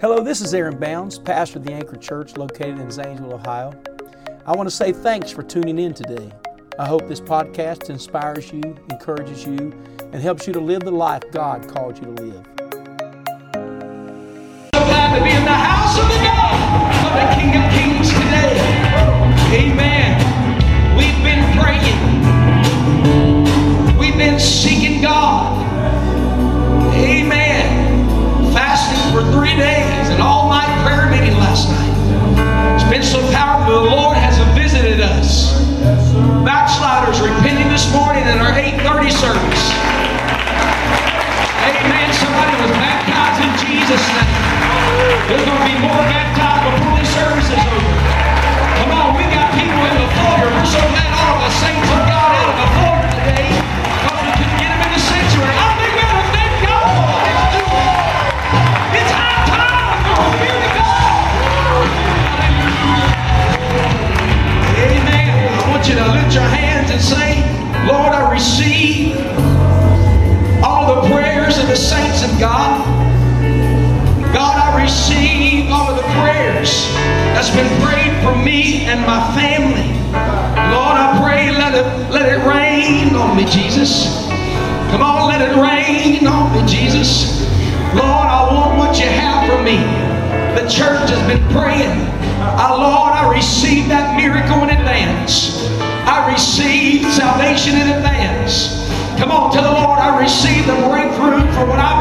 Hello, this is Aaron Bounds, pastor of the Anchor Church located in Zanesville, Ohio. I want to say thanks for tuning in today. I hope this podcast inspires you, encourages you, and helps you to live the life God called you to live. So glad to be in the house of the God of the King of Kings today. Amen. We've been praying. We've been seeking God. For three days, an all-night prayer meeting last night. It's been so powerful. The Lord has visited us. Backsliders repenting this morning in our 8:30 service. Amen. Somebody was baptized in Jesus' name. There's going to be more baptized before this service is over. Come on, we got people in the foyer. We're so glad all of the saints Lord, I receive all the prayers of the saints of God. God, I receive all of the prayers that's been prayed for me and my family. Lord, I pray, let it, let it rain on me, Jesus. Come on, let it rain on me, Jesus. Lord, I want what you have for me. The church has been praying. Uh, Lord, I receive that miracle in advance. I receive salvation in advance. Come on, tell the Lord, I receive the breakthrough for what I've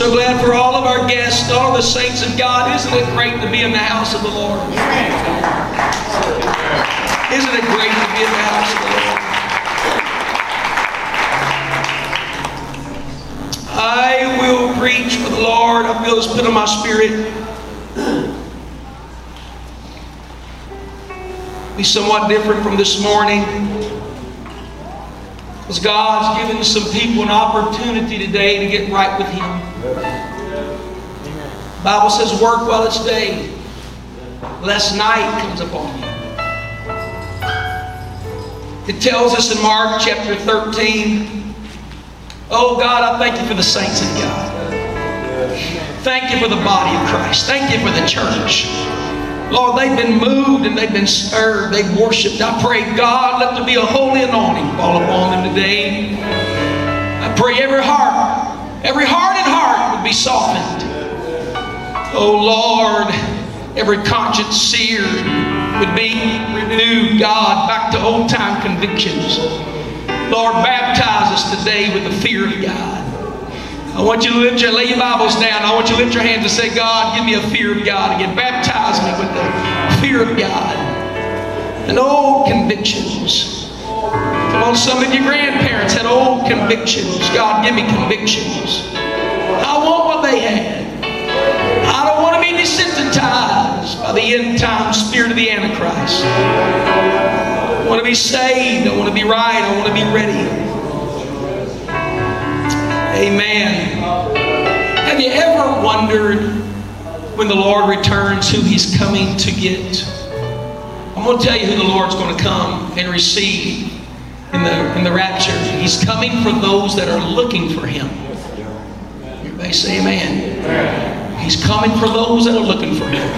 So glad for all of our guests, all the saints of God. Isn't it great to be in the house of the Lord? Isn't it great to be in the house of the Lord? Preach for the Lord. I feel this put on my spirit. Be somewhat different from this morning. Because God's given some people an opportunity today to get right with Him. The Bible says, work while it's day, lest night comes upon you. It tells us in Mark chapter 13, Oh God, I thank you for the saints of God. Thank you for the body of Christ. Thank you for the church. Lord, they've been moved and they've been stirred. They've worshiped. I pray, God, let there be a holy anointing fall upon them today. I pray every heart, every heart and heart would be softened. Oh Lord, every conscience seared would be renewed, God, back to old time convictions. Lord, baptize us today with the fear of God. I want you to lift your, lay your Bibles down. I want you to lift your hands and say, God, give me a fear of God again. Baptize me with the fear of God. And old convictions. Come on, some of your grandparents had old convictions. God, give me convictions. I want what they had. I don't want to be desensitized by the end time spirit of the Antichrist. I want to be saved. I want to be right. I want to be ready. Amen. Have you ever wondered when the Lord returns who He's coming to get? I'm going to tell you who the Lord's going to come and receive in the, in the rapture. He's coming for those that are looking for Him. Everybody say amen. He's coming for those that are looking for Him.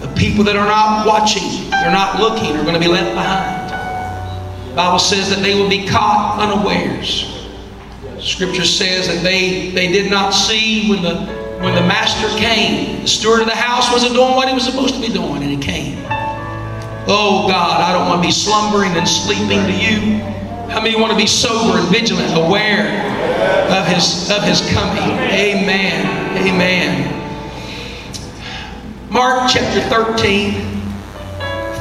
The people that are not watching, they're not looking, are going to be left behind. The Bible says that they will be caught unawares. Scripture says that they, they did not see when the, when the master came. The steward of the house wasn't doing what he was supposed to be doing, and he came. Oh God, I don't want to be slumbering and sleeping to you. How many want to be sober and vigilant, aware of his, of his coming? Amen. Amen. Mark chapter 13.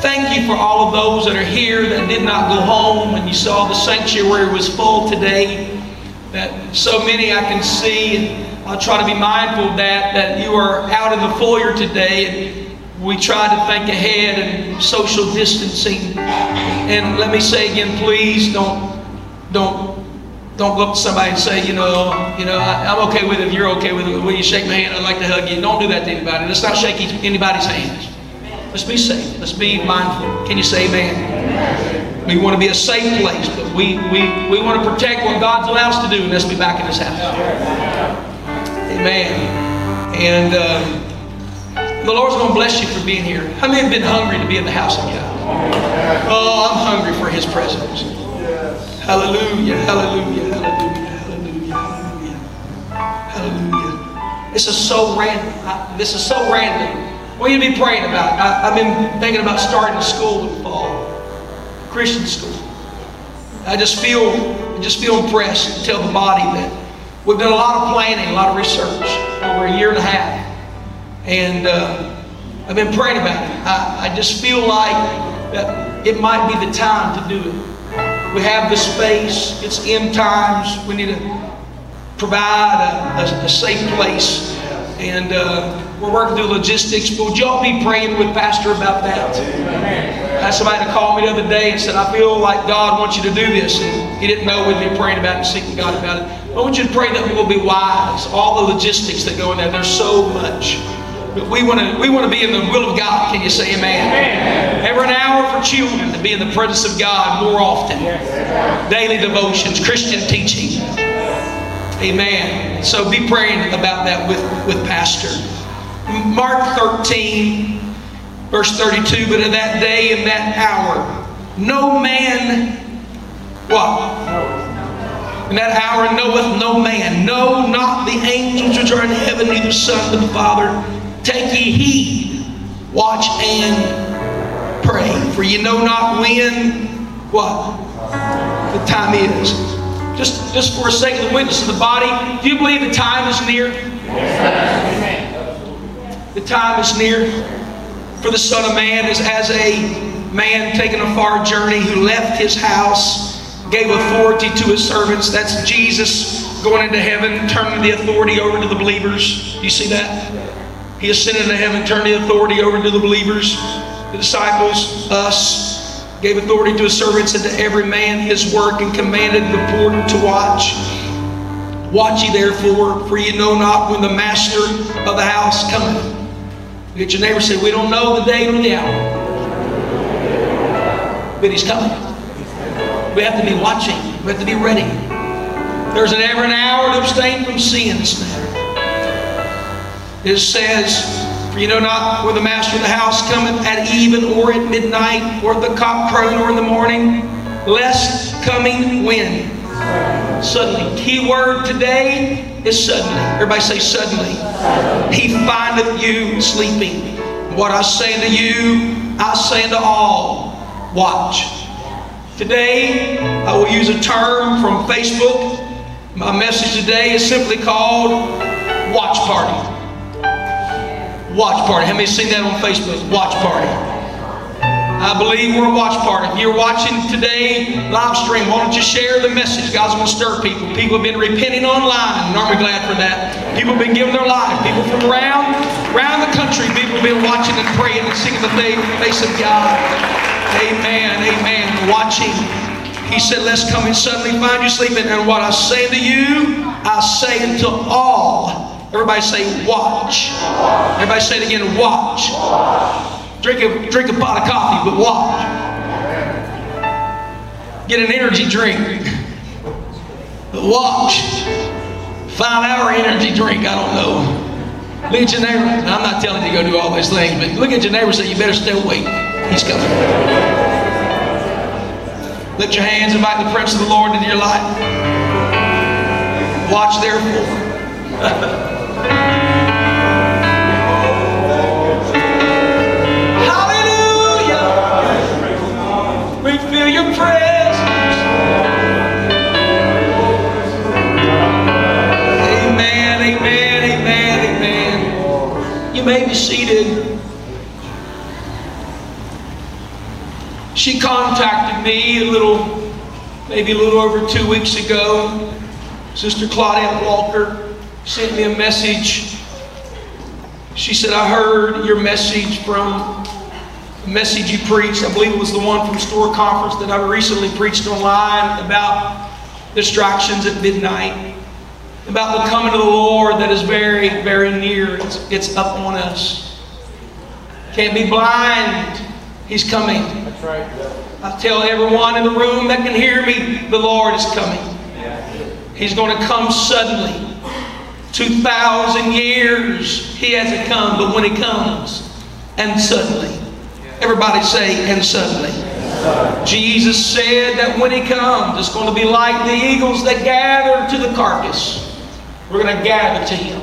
Thank you for all of those that are here that did not go home and you saw the sanctuary was full today. That so many I can see, I'll try to be mindful of that, that you are out in the foyer today. And we try to think ahead and social distancing. And let me say again, please don't don't don't go up to somebody and say, you know, you know, I, am okay with it. If you're okay with it, will you shake my hand? I'd like to hug you. Don't do that to anybody. Let's not shake anybody's hands. Let's be safe. Let's be mindful. Can you say amen? We want to be a safe place, but we, we, we want to protect what God's allowed us to do, and let's be back in His house. Amen. And um, the Lord's going to bless you for being here. How many have been hungry to be in the house of God? Oh, I'm hungry for His presence. Hallelujah, hallelujah, hallelujah, hallelujah, hallelujah, hallelujah. This is so random. I, this is so random. What are you be praying about? I, have been thinking about starting school Christian school. I just feel, I just feel impressed to tell the body that we've done a lot of planning, a lot of research over a year and a half, and uh, I've been praying about it. I, I just feel like that it might be the time to do it. We have the space. It's end times. We need to provide a, a, a safe place. And uh, we're working through logistics. But would y'all be praying with Pastor about that? I had somebody to call me the other day and said, I feel like God wants you to do this. And he didn't know we'd be praying about it and seeking God about it. I want you to pray that we will be wise. All the logistics that go in there, there's so much. But we want to we want to be in the will of God. Can you say amen? amen? Every an hour for children to be in the presence of God more often. Yes. Daily devotions, Christian teaching. Amen. So be praying about that with, with Pastor. Mark 13, verse 32. But in that day and that hour, no man, what? In that hour knoweth no man, no, not the angels which are in heaven, neither Son, but the Father Take ye heed, watch and pray, for ye know not when, what, the time is. Just, just for the sake of the witness of the body, do you believe the time is near? The time is near. For the Son of Man is as a man taking a far journey who left his house, gave authority to his servants. That's Jesus going into heaven, turning the authority over to the believers. Do you see that? He ascended to heaven, turned the authority over to the believers, the disciples, us, gave authority to his servants and to every man his work, and commanded the porter to watch. Watch ye therefore, for ye know not when the master of the house cometh. Look at your neighbor say, We don't know the day or the hour. But he's coming. We have to be watching. We have to be ready. There's an ever an hour to abstain from sins now. It says, For you know not when the master of the house cometh at even or at midnight or at the cock crowing or in the morning, lest coming when? Suddenly. Key word today is suddenly. Everybody say suddenly. He findeth you sleeping. What I say to you, I say unto all, watch. Today, I will use a term from Facebook. My message today is simply called Watch Party. Watch party. How many seen that on Facebook? Watch party. I believe we're a watch party. If you're watching today live stream, why don't you share the message? God's going to stir people. People have been repenting online, and aren't we glad for that? People have been giving their life. People from around, around the country, people have been watching and praying and singing the face of God. Amen, amen. Watching. He said, Let's come and suddenly find you sleeping. And what I say to you, I say unto all Everybody say watch. Everybody say it again, watch. Drink a, drink a pot of coffee, but watch. Get an energy drink. But watch. Five hour energy drink, I don't know. Look at your neighbor. I'm not telling you to go do all these things, but look at your neighbor and say, you better stay awake. He's coming. Lift your hands, invite the Prince of the Lord into your life. Watch therefore. may be seated. She contacted me a little, maybe a little over two weeks ago. Sister Claudette Walker sent me a message. She said, I heard your message from the message you preached. I believe it was the one from Store Conference that I recently preached online about distractions at midnight about the coming of the Lord that is very, very near. It's, it's up on us. Can't be blind. He's coming. That's right. I tell everyone in the room that can hear me, the Lord is coming. He's going to come suddenly. 2,000 years He hasn't come, but when He comes, and suddenly. Everybody say, and suddenly. Jesus said that when He comes, it's going to be like the eagles that gather to the carcass. We're going to gather to Him.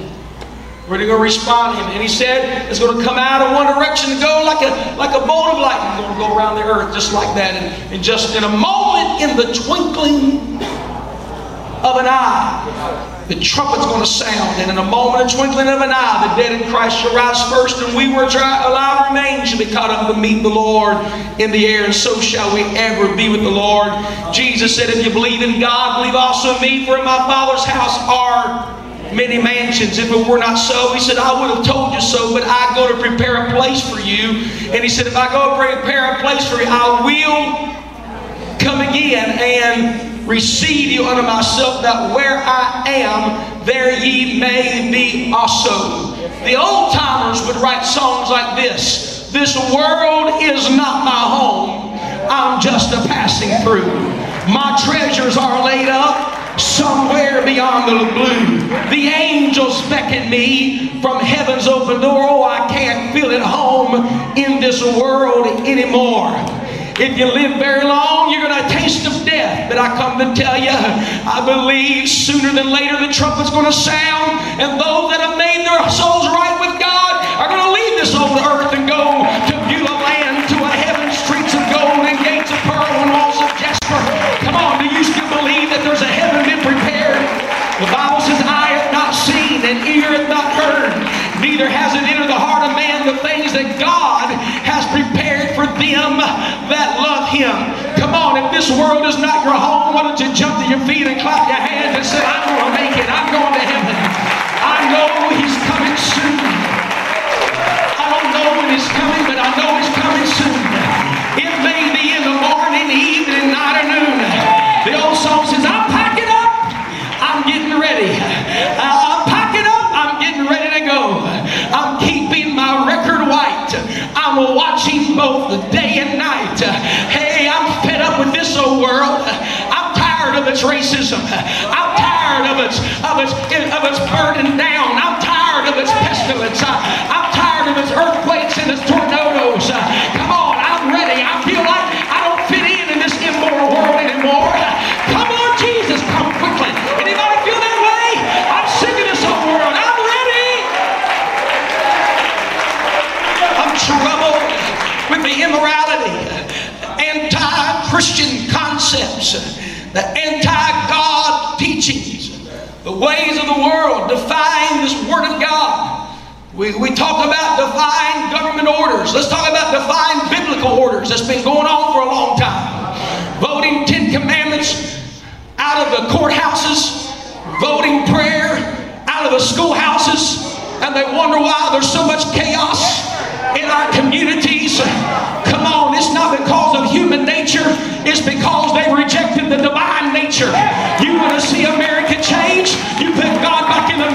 We're going to respond to Him. And He said it's going to come out of one direction and go like a, like a bolt of lightning. It's going to go around the earth just like that. And, and just in a moment, in the twinkling of an eye, the trumpet's going to sound, and in a moment, a twinkling of an eye, the dead in Christ shall rise first, and we were alive remain shall be caught up to meet the Lord in the air, and so shall we ever be with the Lord. Jesus said, If you believe in God, believe also in me, for in my Father's house are many mansions. If it were not so, he said, I would have told you so, but I go to prepare a place for you. And he said, If I go to prepare a place for you, I will come again and receive you unto myself, that where I am, there ye may be also. The old timers would write songs like this This world is not my home, I'm just a passing through. My treasures are laid up somewhere beyond the blue. The angels beckon me from heaven's open door. Oh, I can't feel at home in this world anymore. If you live very long, you're going to taste death. But I come to tell you, I believe sooner than later the trumpet's going to sound, and those that have made their souls right with God are going to leave this old earth and go to Beulah land, to a heaven streets of gold and gates of pearl and walls of jasper. Come on, do you still believe that there's a heaven been prepared? The Bible says, "I have not seen and ear hath not heard, neither has it entered the heart of man the things that God them that love Him. Come on, if this world is not your home, why don't you jump to your feet and clap your hands and say, I'm going to make it. Both the day and night. Hey, I'm fed up with this old world. I'm tired of its racism. I'm tired of its of its of its burden down. I'm tired of its pestilence. I'm tired of its earthquakes ways of the world defying this Word of God. We, we talk about defying government orders. Let's talk about defying biblical orders that's been going on for a long time. Voting Ten Commandments out of the courthouses, voting prayer out of the schoolhouses, and they wonder why there's so much chaos in our communities. Come on, it's not because human nature, is because they rejected the divine nature. You want to see America change? You put God back in the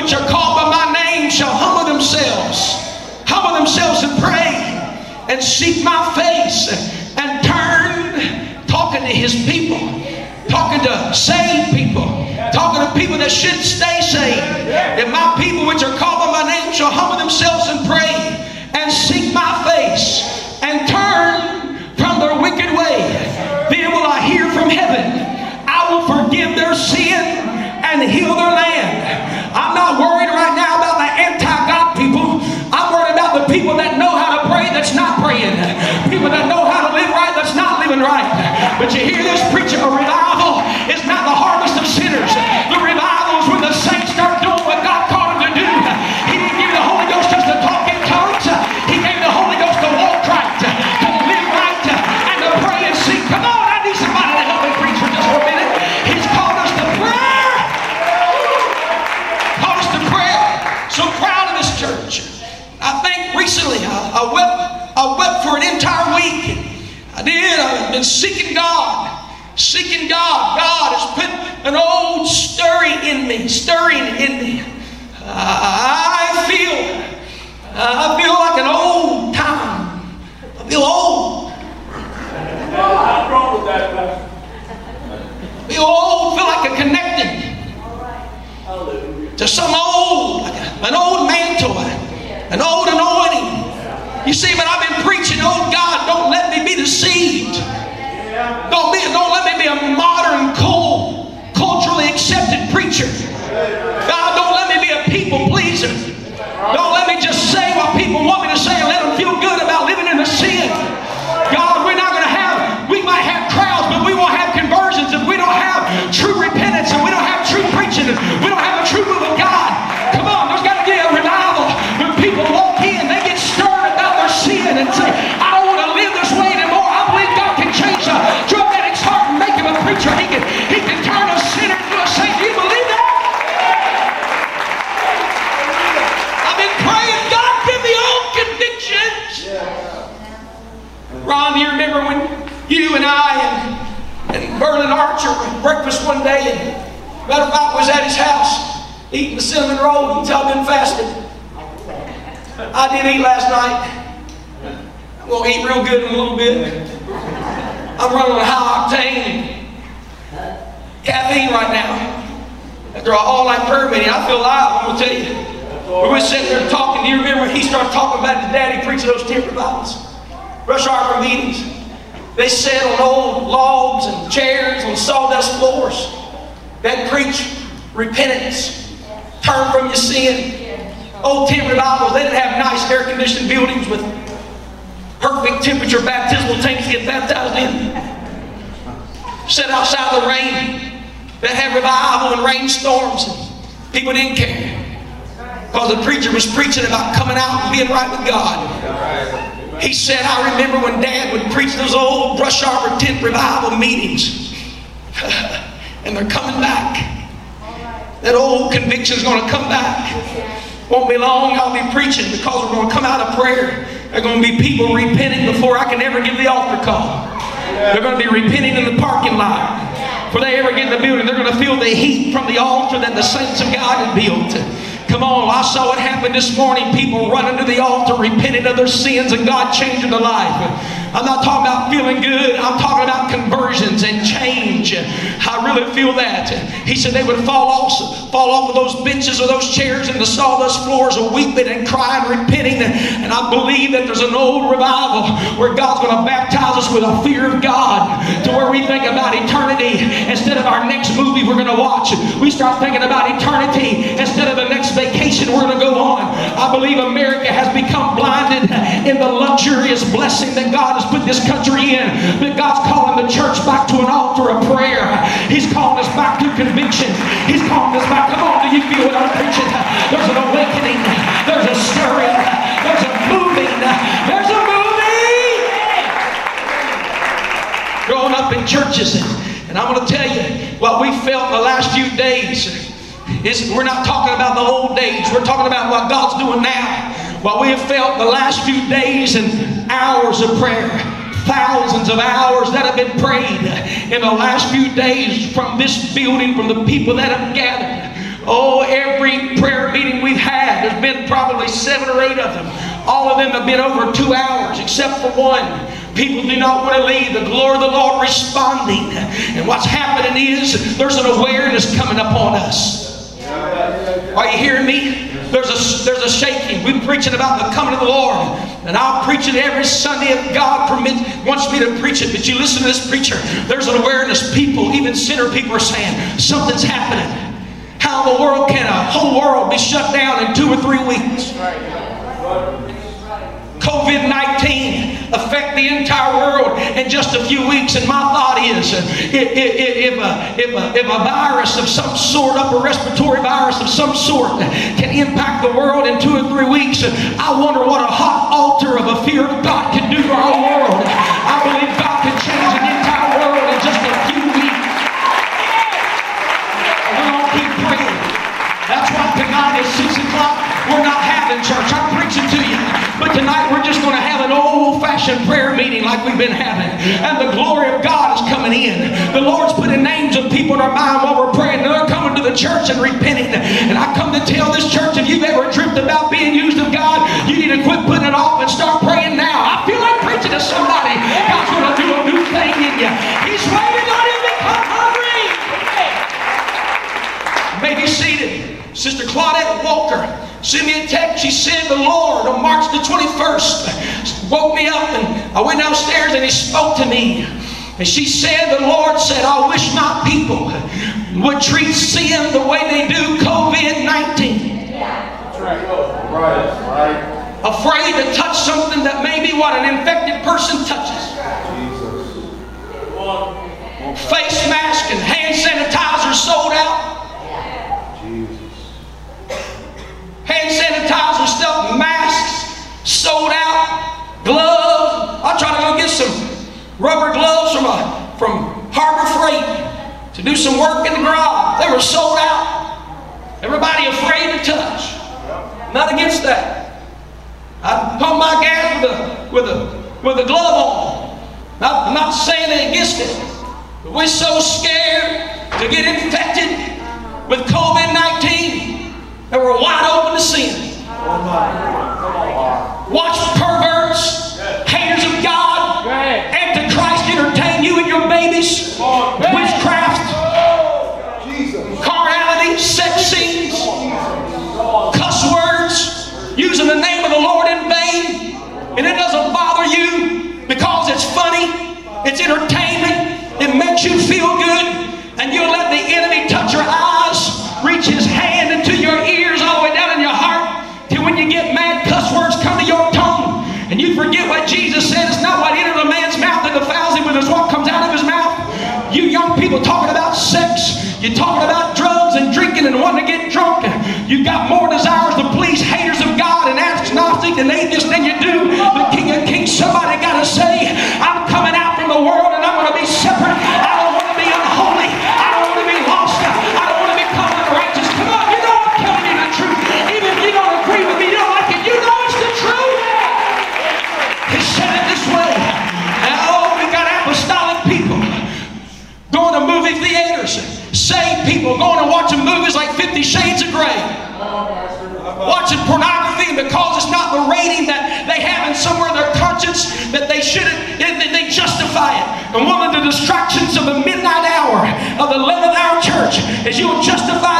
which are called by my name, shall humble themselves, humble themselves and pray and seek my face and turn, talking to his people. talking to saved people, talking to people that should stay saved. If my people which are called by my name shall humble themselves and pray and seek my face and turn from their wicked way, then will I hear from heaven. I will forgive their sin and heal their land. I'm not worried right now about the anti-God people. I'm worried about the people that know how to pray that's not praying. People that know did. Seeking God, seeking God. God has put an old stirring in me, stirring in me. I feel, I feel like an old time. I feel old. What's wrong with that, Pastor? I feel like I'm connected to some old, an old mantle, an old anointing. You see, but I've been preaching, oh God, don't let me be deceived. Don't be, don't let me be a modern, cool, culturally accepted preacher. God, don't let me be a people pleaser. Don't let me just say what people want me to say I did eat last night. I'm gonna eat real good in a little bit. I'm running on high octane caffeine right now. After an all-night prayer meeting, I feel alive. I'm gonna tell you. We were sitting there talking. Do you remember he started talking about his daddy preaching those tent revivals? Brush Arbor meetings. They sat on old logs and chairs on sawdust floors. That preach repentance, turn from your sin. Old tent revivals, they didn't have nice air-conditioned buildings with perfect temperature baptismal tanks to get baptized in. Set outside the rain. They had revival and rainstorms. People didn't care. Because the preacher was preaching about coming out and being right with God. He said, I remember when Dad would preach those old Brush Arbor tent revival meetings. and they're coming back. That old conviction's going to come back. Won't be long, I'll be preaching because we're going to come out of prayer. There are going to be people repenting before I can ever give the altar call. They're going to be repenting in the parking lot. Before they ever get in the building, they're going to feel the heat from the altar that the saints of God have built. Come on, I saw it happen this morning. People running to the altar, repenting of their sins, and God changing their life. I'm not talking about feeling good. I'm talking about conversions and change. I really feel that. He said they would fall off, fall off of those benches or those chairs and the sawdust floors, and weeping and crying, repenting. And I believe that there's an old revival where God's going to baptize us with a fear of God, to where we think about eternity instead of our next movie we're going to watch. We start thinking about eternity instead of the next vacation we're going to go on. I believe America has become blinded in the luxurious blessing that God put this country in. But God's calling the church back to an altar of prayer. He's calling us back to conviction. He's calling us back. Come on, do you feel what I'm preaching? There's an awakening. There's a stirring. There's a moving. There's a moving. Growing up in churches, and, I'm going to tell you what we felt the last few days is we're not talking about the old days. We're talking about what God's doing now. What we have felt the last few days and hours of prayer. Thousands of hours that have been prayed in the last few days from this building, from the people that have gathered. Oh, every prayer meeting we've had, there's been probably seven or eight of them. All of them have been over two hours, except for one. People do not want to leave. The glory of the Lord responding. And what's happening is there's an awareness coming upon us. Are you hearing me? There's a, there's a shaking. We're preaching about the coming of the Lord. And I'll preach it every Sunday if God permits, wants me to preach it. But you listen to this preacher. There's an awareness. People, even sinner people are saying, something's happening. How in the world can a whole world be shut down in two or three weeks? COVID 19 affect the entire world in just a few weeks. And my thought is uh, if, if, a, if, a, if a virus of some sort, upper respiratory virus of some sort, can impact the world in two or three weeks, uh, I wonder what a hot altar of a fear of God can do to our world. But tonight we're just going to have an old-fashioned prayer meeting like we've been having. And the glory of God is coming in. The Lord's putting names of people in our mind while we're praying. And They're coming to the church and repenting. And I come to tell this church, if you've ever dreamt about being used of God, you need to quit putting it off and start praying now. I feel like preaching to somebody. God's going to do a new thing in you. He's waiting on you to become hungry. May be seated. Sister Claudette Walker sent me a text. She said, The Lord on March the 21st woke me up and I went downstairs and He spoke to me. And she said, The Lord said, I wish not people would treat sin the way they do COVID 19. That's right. Right. Right. Afraid to touch something that may be what an infected person touches. Face mask and hand sanitizer sold out. hand sanitizer stuff, masks sold out, gloves. I tried to go get some rubber gloves from a, from Harbor Freight to do some work in the garage. They were sold out. Everybody afraid to touch. Not against that. I pump my gas with a with a with a glove on. Not, I'm not saying against it. But we're so scared to get infected with COVID-19 that we're wide open to sin. Watch perverts, it's entertainment, it makes you feel good, and you'll let the enemy touch your eyes, reach his hand into your ears all the way down in your heart, till when you get mad, cuss words come to your tongue, and you forget what Jesus said. It's not what enters a man's mouth that defiles him, but it's what comes out of his mouth. You young people talking about sex, you're talking about drugs and drinking and wanting to get drunk. You've got more desires to please haters of God and ask agnostics and atheists than you do people going to watching movies like Fifty Shades of Grey, watching pornography, and because it's not the rating that they have in somewhere in their conscience that they shouldn't, they, they justify it. And one of the distractions of the midnight hour of the 11th hour church is you'll justify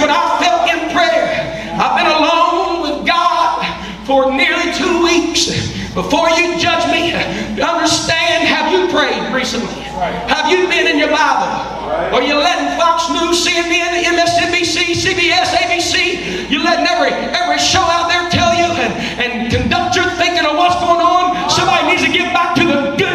what I felt in prayer. I've been alone with God for nearly two weeks. Before you judge me, understand, have you prayed recently? Have you been in your Bible? Are you letting Fox News, CNN, MSNBC, CBS, ABC, you letting every every show out there tell you and, and conduct your thinking of what's going on. Somebody needs to get back to the good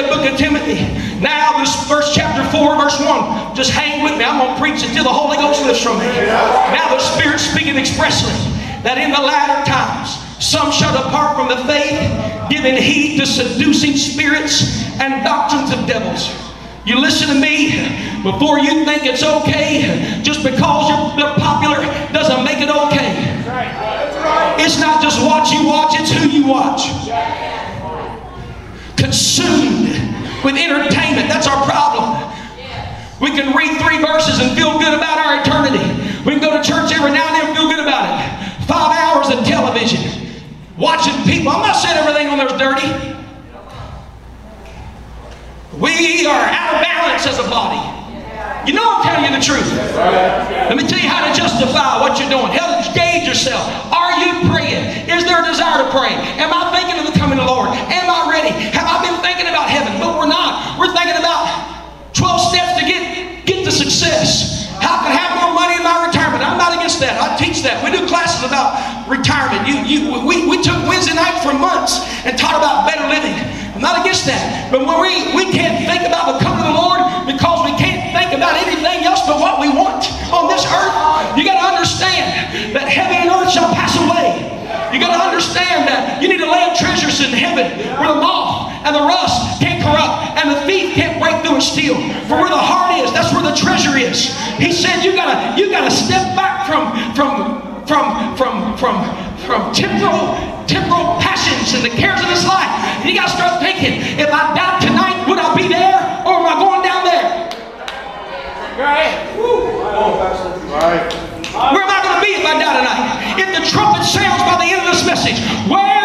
the book of Timothy, now this first chapter 4, verse 1, just hang with me. I'm going to preach until the Holy Ghost lifts from me. Now the Spirit speaking expressly that in the latter times some shall depart from the faith, giving heed to seducing spirits and doctrines of devils. You listen to me before you think it's okay, just because you're, popular doesn't make it okay. It's not just what you watch, it's who you watch. Consumed with entertainment. That's our problem. We can read three verses and feel good about our eternity. We can go to church every now and then and feel good about it. Five hours of television. Watching people. I'm not saying everything on there is dirty. We are out of balance as a body. You know I'm telling you the truth. Let me tell you how to justify what you're doing. Help gauge yourself. Are you praying? Is there a desire to pray? Am I thinking of the coming of the Lord? Am I ready? Have I been thinking about heaven? But we're not. We're thinking about 12 steps to get, get to success. How can I have more money in my retirement? I'm not against that. I teach that. We do classes about retirement. You, you, we, we took Wednesday night for months and taught about better living. I'm not against that. But when we, we can't think about the of the Lord because we can't think about anything else but what we want on this earth, you got to understand that heaven and earth shall pass away. You got to understand that you need to lay up treasures in heaven where the moth and the rust can't corrupt and the thief can't break through and steal. For where the heart is, that's where the treasure is. He said you gotta you gotta step back from from from from from from temporal temporal passions and the cares of this life. You gotta start thinking, if I die tonight, would I be there or am I going down there? Right. Right. Where am I going to be if I die tonight? If the trumpet sounds by the end of this message, where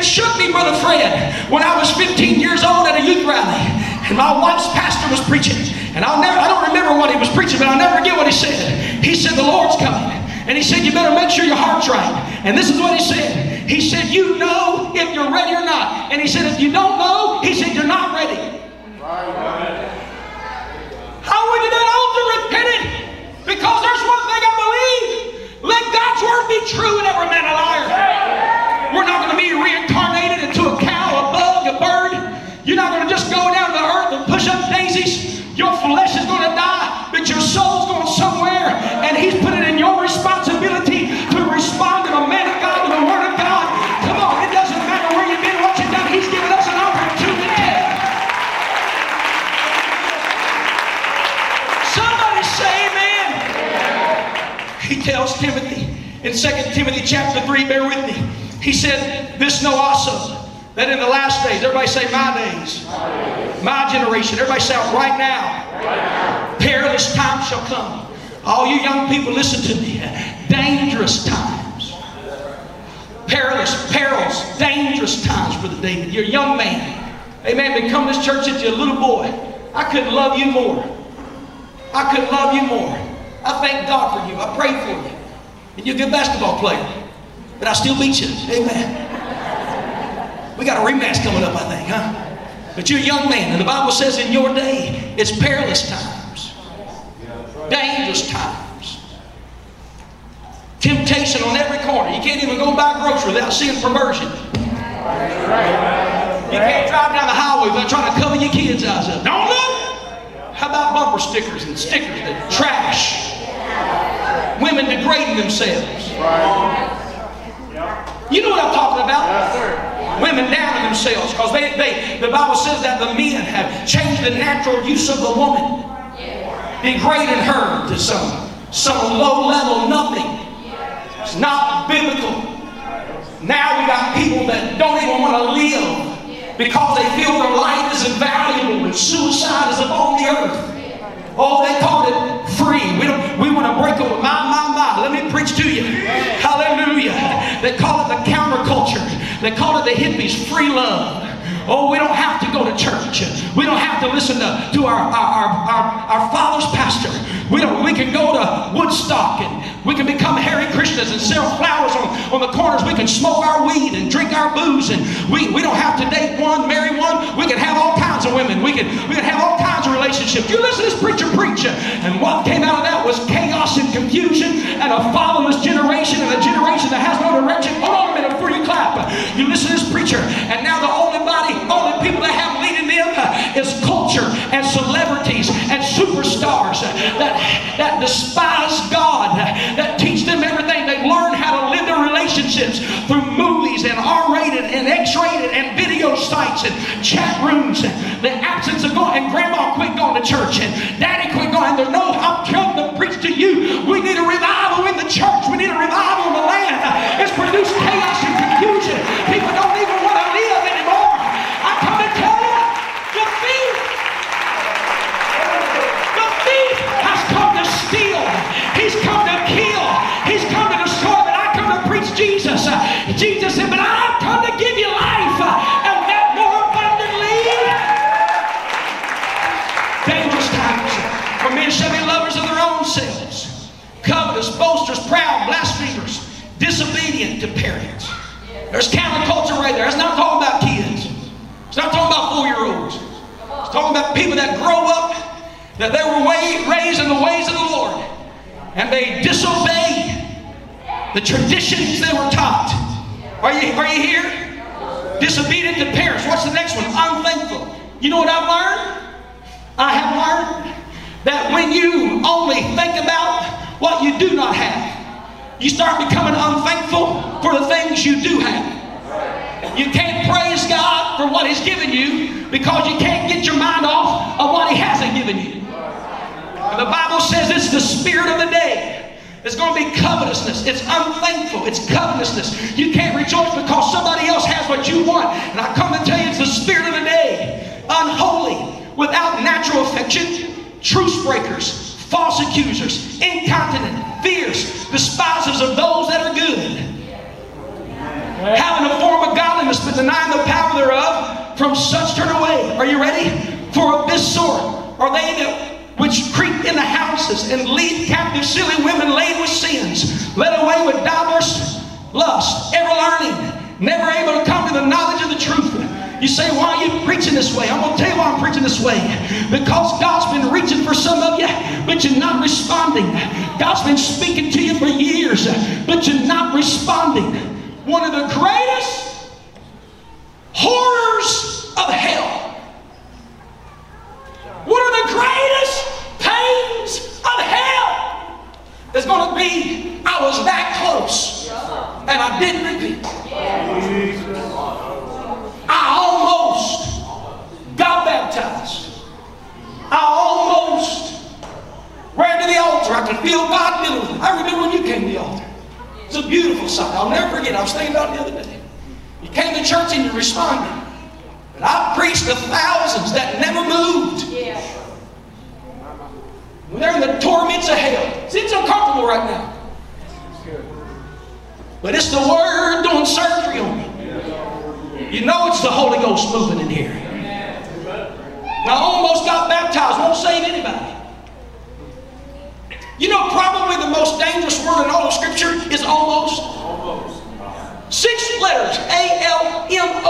It shook me, Brother Fred, when I was 15 years old at a youth rally, and my wife's pastor was preaching. And I'll never, I don't remember what he was preaching, but I'll never forget what he said. He said, The Lord's coming. And he said, You better make sure your heart's right. And this is what he said. He said, You know if you're ready or not. And he said, If you don't know, he said, You're not ready. I went to that altar repented because there's one thing I believe. Let God's word be true and every man a liar. Timothy chapter 3, bear with me. He said, This know also, that in the last days, everybody say my days, my generation, everybody say right now, perilous times shall come. All you young people, listen to me. Dangerous times. Perilous, perils, dangerous times, Brother David. You're a young man. Amen. But come to this church since you're a little boy. I couldn't love you more. I couldn't love you more. I thank God for you. I pray for you. And you're a good basketball player. But I still beat you. Amen. We got a rematch coming up, I think, huh? But you're a young man, and the Bible says in your day, it's perilous times, dangerous times, temptation on every corner. You can't even go buy groceries without seeing perversion. You can't drive down the highway without trying to cover your kids' eyes up. Don't look. How about bumper stickers and stickers that trash? Women degrading themselves. You know what I'm talking about? Women downing themselves because they, they, the Bible says that the men have changed the natural use of the woman, degrading her to some, some low level nothing. It's not biblical. Now we got people that don't even want to live because they feel their life is invaluable and suicide is upon the earth. Oh, they called it They call it the hippies. Free love. Oh, we don't have to go to church. We don't have to listen to, to our, our, our, our, father's pastor. We, don't, we can go to Woodstock and we can become Hare Krishnas and sell flowers on, on the corners. We can smoke our weed and drink our booze. And we, we don't have to date one, marry one. We can have all kinds of women. We can, we can have all kinds You listen to this preacher preach. And what came out of that was chaos and confusion and a fatherless generation and a generation that has no direction. Hold on a minute before you clap. You listen to this preacher. And now the only body, only people that have leading them uh, is culture and celebrities and superstars that, that despise God, that teach them everything. They learn how to relationships through movies and R-rated and X-rated and video sites and chat rooms. And the absence of going, and grandma quit going to church and daddy quit going. There's no, I'm come to preach to you. We need a revival in the church. We need a revival in the land. It's produced to parents. There's counterculture right there. It's not talking about kids. It's not talking about four-year-olds. It's talking about people that grow up, that they were raised in the ways of the Lord, and they disobey the traditions they were taught. Are you, are you here? Disobedient to parents. What's the next one? Unthankful. You know what I've learned? I have learned that when you only think about what you do not have, you start becoming unthankful for the things you do have. You can't praise God for what He's given you because you can't get your mind off of what He hasn't given you. And the Bible says it's the spirit of the day. It's going to be covetousness. It's unthankful. It's covetousness. You can't rejoice because somebody else has what you want. And I come to tell you it's the spirit of the day. Unholy, without natural affection, truce breakers, false accusers, incontinent, fierce, despisers of those that are good. Having a form of godliness but denying the power thereof, from such turn away. Are you ready? For of this sort are they that which creep in the houses and lead captive silly women laden with sins, led away with diverse lusts, ever learning, never able to come to the knowledge of the truth. You say, why are you preaching this way? I'm going to tell you why I'm preaching this way. Because God's been reaching for some of you, but you're not responding. God's been speaking to you for years, but you're not responding. One of the greatest horrors of hell. One of the greatest pains of hell is going to be I was that close and I didn't repent. I almost got baptized. I almost ran to the altar. I could feel God dealing with me. I remember when you came to the altar. It's a beautiful sight. I'll never forget. I was thinking about it the other day. You came to church and you responded. But I preached to thousands that never moved. When they're in the torments of hell. See, it's uncomfortable right now. But it's the Word doing surgery on me. You know it's the Holy Ghost moving in here. I almost got baptized. Won't save anybody. You know, probably the most dangerous word in all of Scripture is almost. Six letters, A-L-M-O-S-T.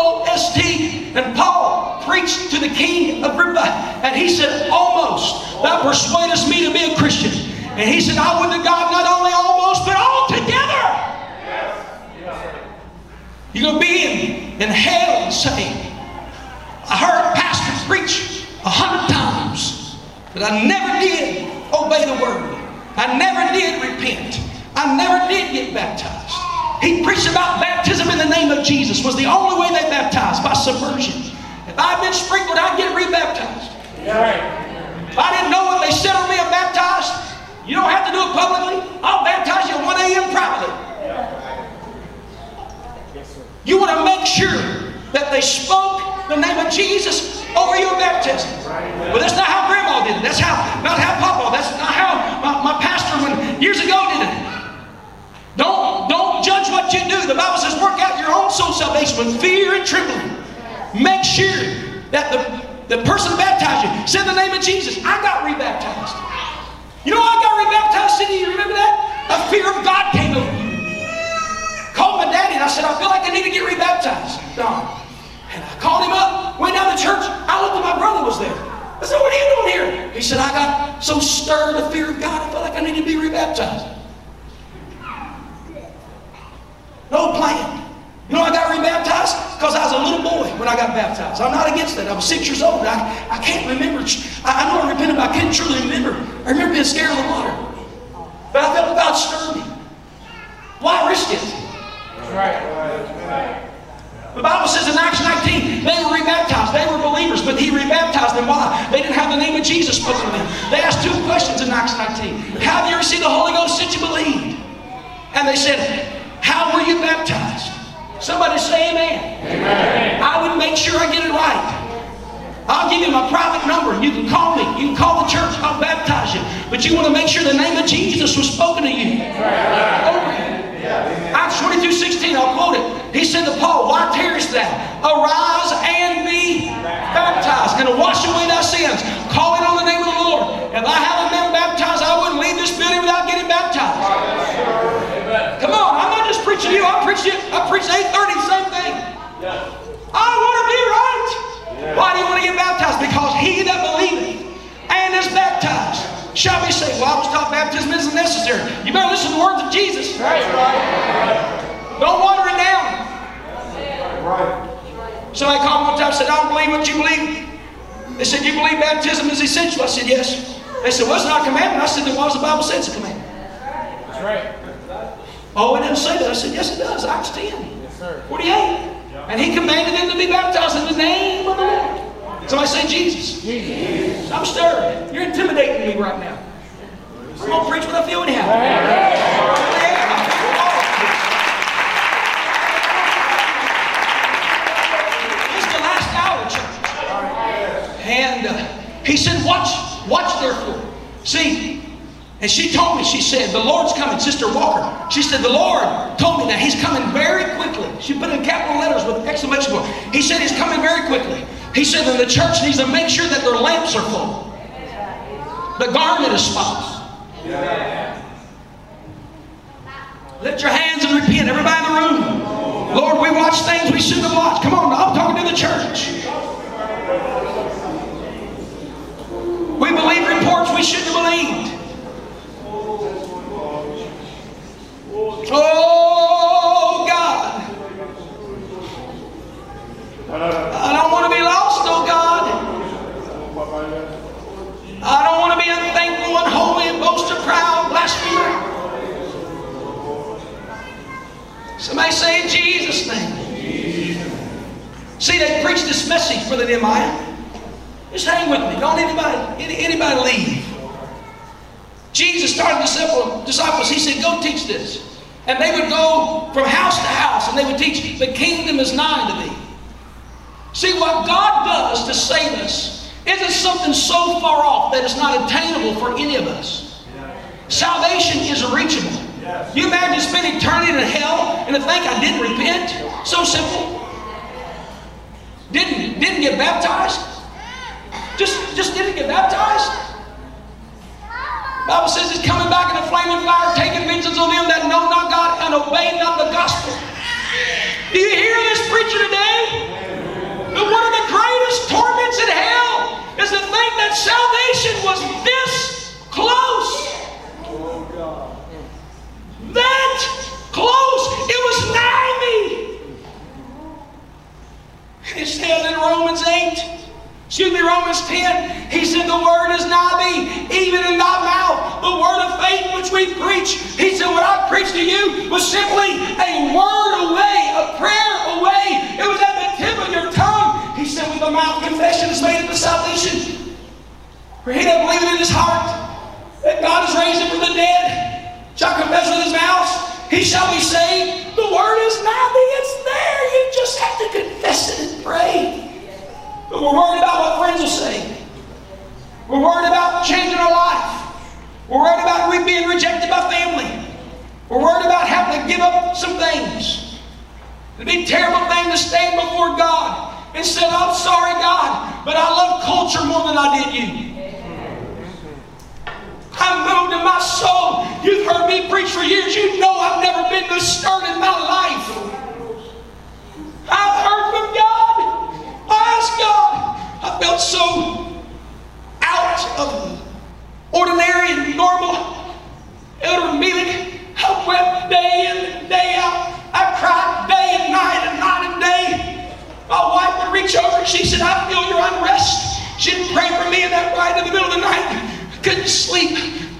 And Paul preached to the king Agrippa, and he said, almost. That persuaded me to be a Christian. And he said, I would to God not only almost, but altogether. You're going to be in, in hell and say, I heard pastors preach a hundred times, but I never did obey the word. I never did repent. I never did get baptized. He preached about baptism in the name of Jesus was the only way they baptized by submersion. If I'd been sprinkled, I'd get rebaptized. If I didn't know what they said on me, I'm baptized. You don't have to do it publicly. I'll baptize you at 1 a.m. privately. You want to make sure that they spoke the name of Jesus over your baptism. Well, that's not how Grandma did it. That's how not how Papa. That's not how my, my pastor when years ago did it. Don't don't judge what you do. The Bible says, work out your own soul salvation with fear and trembling. Make sure that the, the person baptized you said the name of Jesus. I got rebaptized. You know I got rebaptized, Cindy? You remember that? A fear of God came over me. Daddy and I said, I feel like I need to get rebaptized. Don. And I called him up, went down to church. I looked at my brother was there. I said, What are you doing here? He said, I got so stirred the fear of God, I felt like I needed to be rebaptized. No plan. You know I got rebaptized? Because I was a little boy when I got baptized. I'm not against that. I was six years old. I, I can't remember. I, I know I repented, but I couldn't truly remember. I remember being scared of the water. But I felt God stirred me. Why risk it? The Bible says in Acts 19, they were rebaptized. They were believers, but he rebaptized them. Why? They didn't have the name of Jesus put to them. They asked two questions in Acts 19. Have you received the Holy Ghost since you believed? And they said, How were you baptized? Somebody say amen. amen. I would make sure I get it right. I'll give you my private number. You can call me. You can call the church. I'll baptize you. But you want to make sure the name of Jesus was spoken to you. Over you. Acts 22, 16, I'll quote it. He said to Paul, Why tarriest thou? Arise and be baptized, and wash away thy sins, calling on the name of the Lord. If I haven't been baptized, I wouldn't leave this building without getting baptized. Come on, I'm not just preaching to you, I preach it, I preach 830, same thing. I want to be right. Why do you want to get baptized? Because he that believeth and is baptized shall be saved. Well, I was taught baptism isn't necessary. You better listen to the words of Jesus. Right. Don't water it down. Right. Somebody called me one time and said, I don't believe what you believe. They said, You believe baptism is essential? I said, Yes. They said, Well, it's not a commandment. I said, Then why does the Bible say it's a commandment? That's right. Oh, it doesn't say that. I said, Yes, it does. Acts 10, Yes, sir. 48. And he commanded them to be baptized in the name of the Lord. Somebody say Jesus. Jesus. I'm stirred. You're intimidating me right now. I'm going preach with a few in Yeah. It's the last hour, church. And uh, he said, watch, watch therefore. See, and she told me, she said, the Lord's coming, Sister Walker. She said, the Lord told me that he's coming very quickly. She put in capital letters with exclamation point. He said he's coming very quickly. He said that the church needs to make sure that their lamps are full. The garment is spotless. Lift your hands and repent. Everybody in the room. Lord, we watch things we shouldn't have watched. Come on, I'm talking to the church. We believe reports we shouldn't have believed. Oh, God. I don't this message for the Nehemiah. Just hang with me. Don't anybody, any, anybody leave. Jesus started the disciples. He said, go teach this. And they would go from house to house and they would teach, the kingdom is nigh to thee. See, what God does to save us isn't something so far off that it's not attainable for any of us. Salvation is reachable. You imagine spending eternity in hell and to think I didn't repent? So simple. Didn't didn't get baptized? Just just didn't get baptized? Bible says he's coming back in a flaming fire, taking vengeance on them that know not God and obey not the gospel. Do you hear this preacher today? That one of the greatest torments in hell is to think that salvation was this close. That close. It was nigh me. It says in Romans 8. Excuse me, Romans 10. He said, The word is nigh thee, even in thy mouth, the word of faith which we preach. He said, What I preached to you was simply a word away, a prayer away. It was at the tip of your tongue. He said, With the mouth, confession is made unto salvation. For he that believeth in his heart that God has raised him from the dead shall confess with his mouth, he shall be saved. The word is nigh thee, it's there. You just to confess it and pray. But we're worried about what friends will say. We're worried about changing our life. We're worried about we being rejected by family. We're worried about having to give up some things. It'd be a terrible thing to stand before God and say, oh, I'm sorry, God, but I love culture more than I did you. I'm moved in my soul. You've heard me preach for years. You know I've never been this stirred in my life. I've heard from God. I asked God. I felt so out of ordinary and normal. Elder Mealing, I wept day in and day out. I cried day and night and night and day. My wife would reach over and she said, I feel your unrest. She'd pray for me in that right in the middle of the night I couldn't sleep,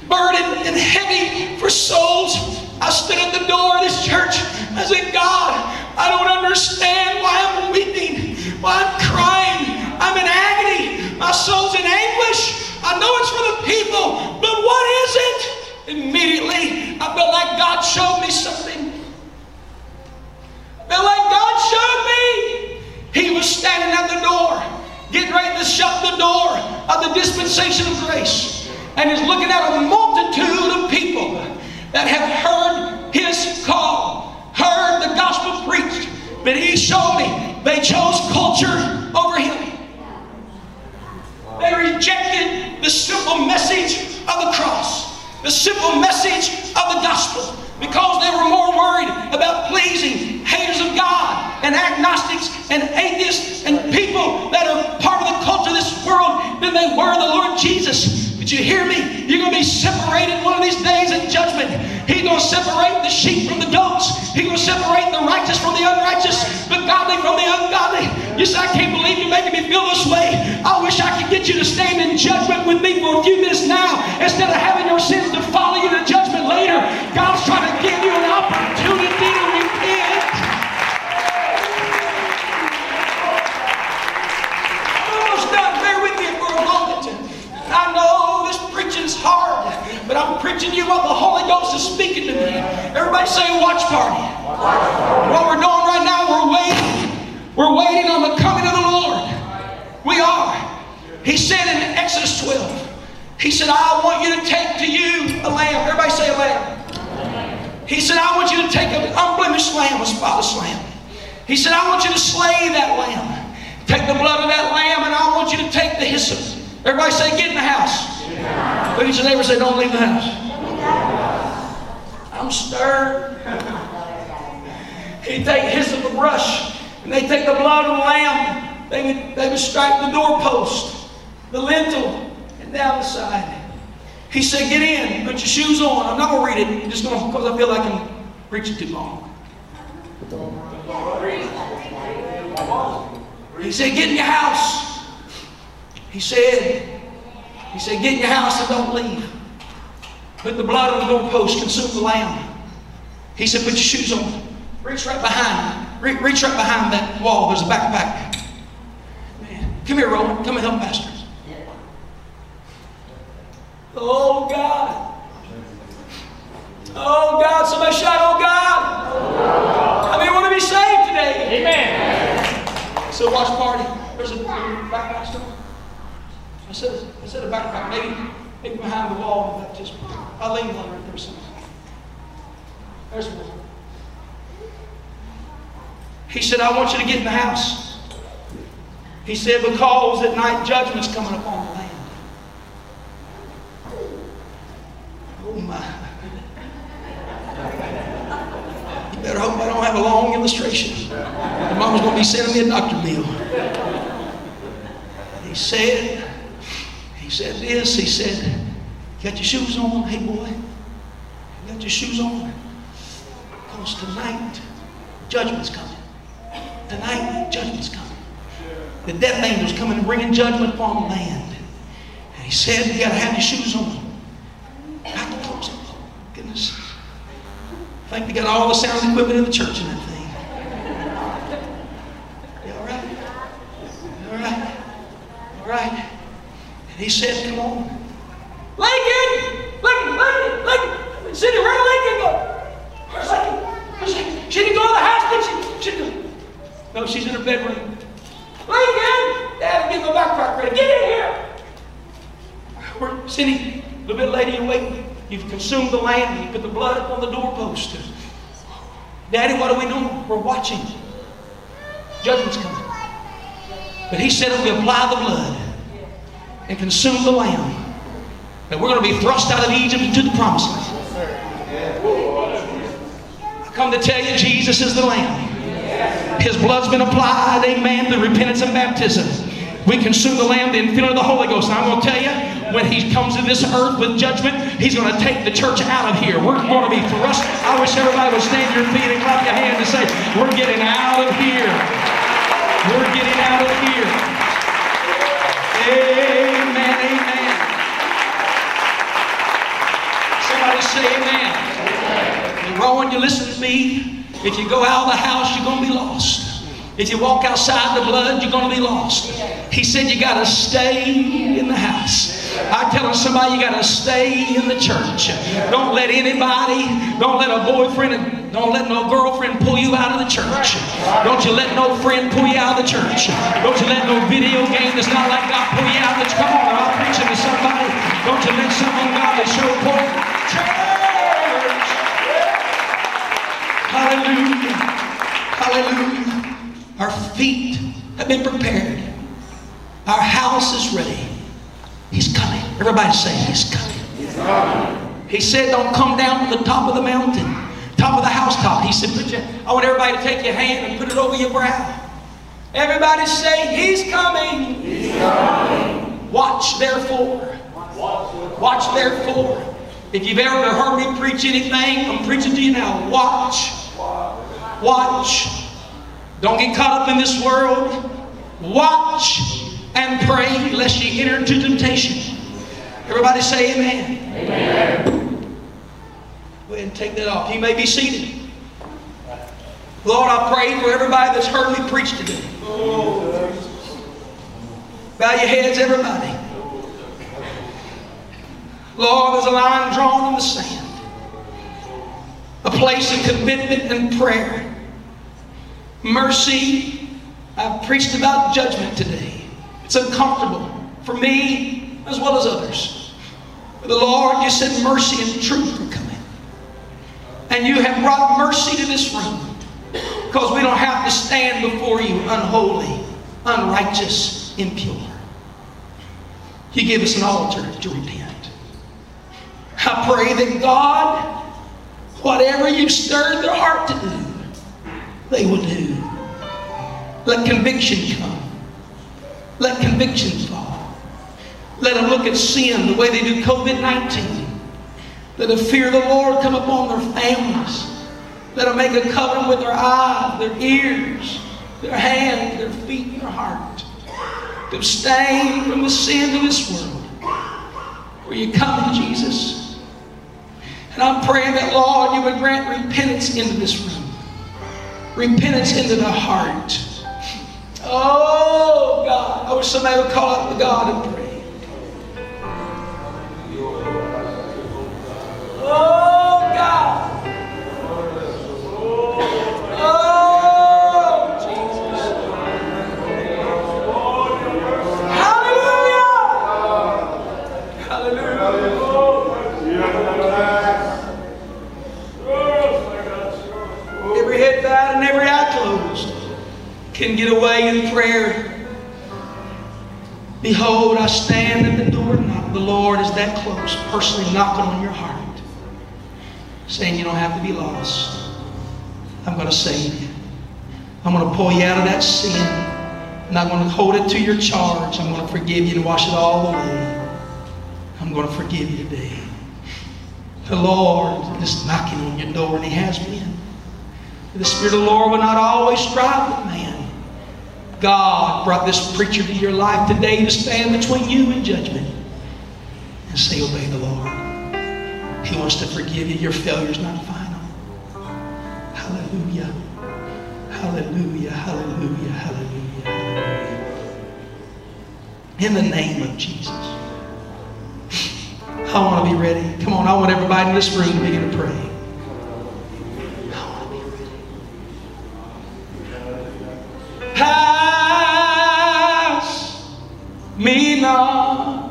burdened and heavy for souls. I stood at the door of this church. I said, God, I don't understand why I'm weeping, why I'm crying. I'm in agony. My soul's in anguish. I know it's for the people, but what is it? Immediately, I felt like God showed me something. I felt like God showed me. He was standing at the door, getting ready to shut the door of the dispensation of grace and is looking at a multitude of people that have heard his call, heard the gospel preached, but he showed me they chose culture over him. They rejected the simple message of the cross, the simple message of the gospel, You hear me? You're going to be separated one of these days in judgment. He's going to separate the sheep from the goats. He's going to separate the righteous from the unrighteous, the godly from the ungodly. You say, I can't believe you're making me feel this way. I wish I could get you to stand in judgment with me for a few minutes now instead of having your sins to follow you to judgment later. God's trying to give you an opportunity Preaching you what the Holy Ghost is speaking to me. Everybody say watch party. What we're doing right now, we're waiting. We're waiting on the coming of the Lord. We are. He said in Exodus 12, He said, I want you to take to you a lamb. Everybody say a lamb. He said, I want you to take an unblemished lamb, a spotless lamb. He said, I want you to slay that lamb. Take the blood of that lamb, and I want you to take the hyssop. Everybody say, get in the house. Look at your neighbor say, don't leave the house. I'm stirred. He take hyssop a brush, and they take the blood of the lamb. They would, they would strike the doorpost, the lintel, and down the side. He said, get in, put your shoes on. I'm not going to read it, I'm just going because I feel like I'm preaching too long. He said, get in your house. He said, he said, Get in your house and don't leave. Put the blood on the doorpost, consume the lamb. He said, Put your shoes on. Reach right behind. Reach right behind that wall. There's a backpack. Man, come here, Roland. Come and help Pastor. Oh, God. Oh, God. Somebody shout, Oh, God. How many want to be saved today? Amen. So, watch party. There's a backpack store. I said, I said a backpack, maybe, maybe behind the wall of that just, I leaned on it there somewhere. There's one. He said, I want you to get in the house. He said, because at night judgment's coming upon the land. Oh my. You better hope I don't have a long illustration. Your mama's going to be sending me a doctor bill. He said, he said this, he said, got your shoes on? Hey boy, you got your shoes on? Because tonight, judgment's coming. Tonight, judgment's coming. The death angel's coming and bringing judgment upon the land. And he said, you got to have your shoes on. Got to close it. Goodness I think they got all the sound equipment in the church in that thing. You all right? You all right? All right. And he said, Come on. Lincoln! Lincoln! Lincoln! Cindy, where'd Lincoln go? Where's Lincoln? Where's Lincoln? She didn't go to the house, did she? She didn't go. No, she's in her bedroom. Lincoln! Dad, get the backpack ready. Get in here! We're, Cindy, a little bit later, you wait. You've consumed the lamb. You put the blood up on the doorpost. Daddy, what are we doing? We're watching. Judgment's coming. But he said if we apply the blood and consume the lamb, that we're going to be thrust out of Egypt into the promised land. I come to tell you, Jesus is the lamb. His blood's been applied, amen, through repentance and baptism. We consume the Lamb, the infilling of the Holy Ghost. And I'm going to tell you, when He comes to this earth with judgment, He's going to take the church out of here. We're going to be thrust. I wish everybody would stand your feet and clap your hands and say, We're getting out of here. We're getting out of here. Amen, amen. Somebody say amen. And Rowan, you listen to me. If you go out of the house, you're going to be lost. If you walk outside the blood, you're going to be lost. He said you got to stay in the house. I tell somebody you got to stay in the church. Don't let anybody, don't let a boyfriend, don't let no girlfriend pull you out of the church. Don't you let no friend pull you out of the church. Don't you let no video game that's not like God pull you out of the church. Come on, I'm preaching to somebody. Don't you let someone God that show pull. Hallelujah. Hallelujah. Our feet have been prepared. Our house is ready. He's coming. Everybody say, He's coming. He's coming. He said, Don't come down to the top of the mountain, top of the housetop. He said, put your, I want everybody to take your hand and put it over your brow. Everybody say, He's coming. He's coming. Watch therefore. Watch therefore. If you've ever heard me preach anything, I'm preaching to you now. Watch. Watch. Don't get caught up in this world. Watch and pray lest ye enter into temptation. Everybody say amen. Amen. Go ahead and take that off. You may be seated. Lord, I pray for everybody that's heard me preach today. Bow your heads, everybody. Lord, there's a line drawn in the sand. A place of commitment and prayer. Mercy. I've preached about judgment today. It's uncomfortable for me as well as others. But the Lord, you said mercy and truth are coming. And you have brought mercy to this room because we don't have to stand before you unholy, unrighteous, impure. You give us an altar to repent. I pray that God, whatever you've stirred their heart to do, they will do. Let conviction come. Let convictions fall. Let them look at sin the way they do COVID 19. Let the fear of the Lord come upon their families. Let them make a covenant with their eyes, their ears, their hands, their feet, and their heart. To abstain from the sin of this world. Where you come, to Jesus. And I'm praying that, Lord, you would grant repentance into this room. Repentance into the heart. Oh, God. I wish somebody would call out to God and pray. Can get away in prayer. Behold, I stand at the door and knock. The Lord is that close, personally knocking on your heart, saying you don't have to be lost. I'm going to save you. I'm going to pull you out of that sin. I'm not going to hold it to your charge. I'm going to forgive you and wash it all away. I'm going to forgive you today. The Lord is knocking on your door, and He has been. The Spirit of the Lord will not always strive with man. God brought this preacher to your life today to stand between you and judgment and say, Obey the Lord. He wants to forgive you. Your failure is not final. Hallelujah. Hallelujah. Hallelujah. Hallelujah. Hallelujah. In the name of Jesus. I want to be ready. Come on, I want everybody in this room to begin to pray. Me not,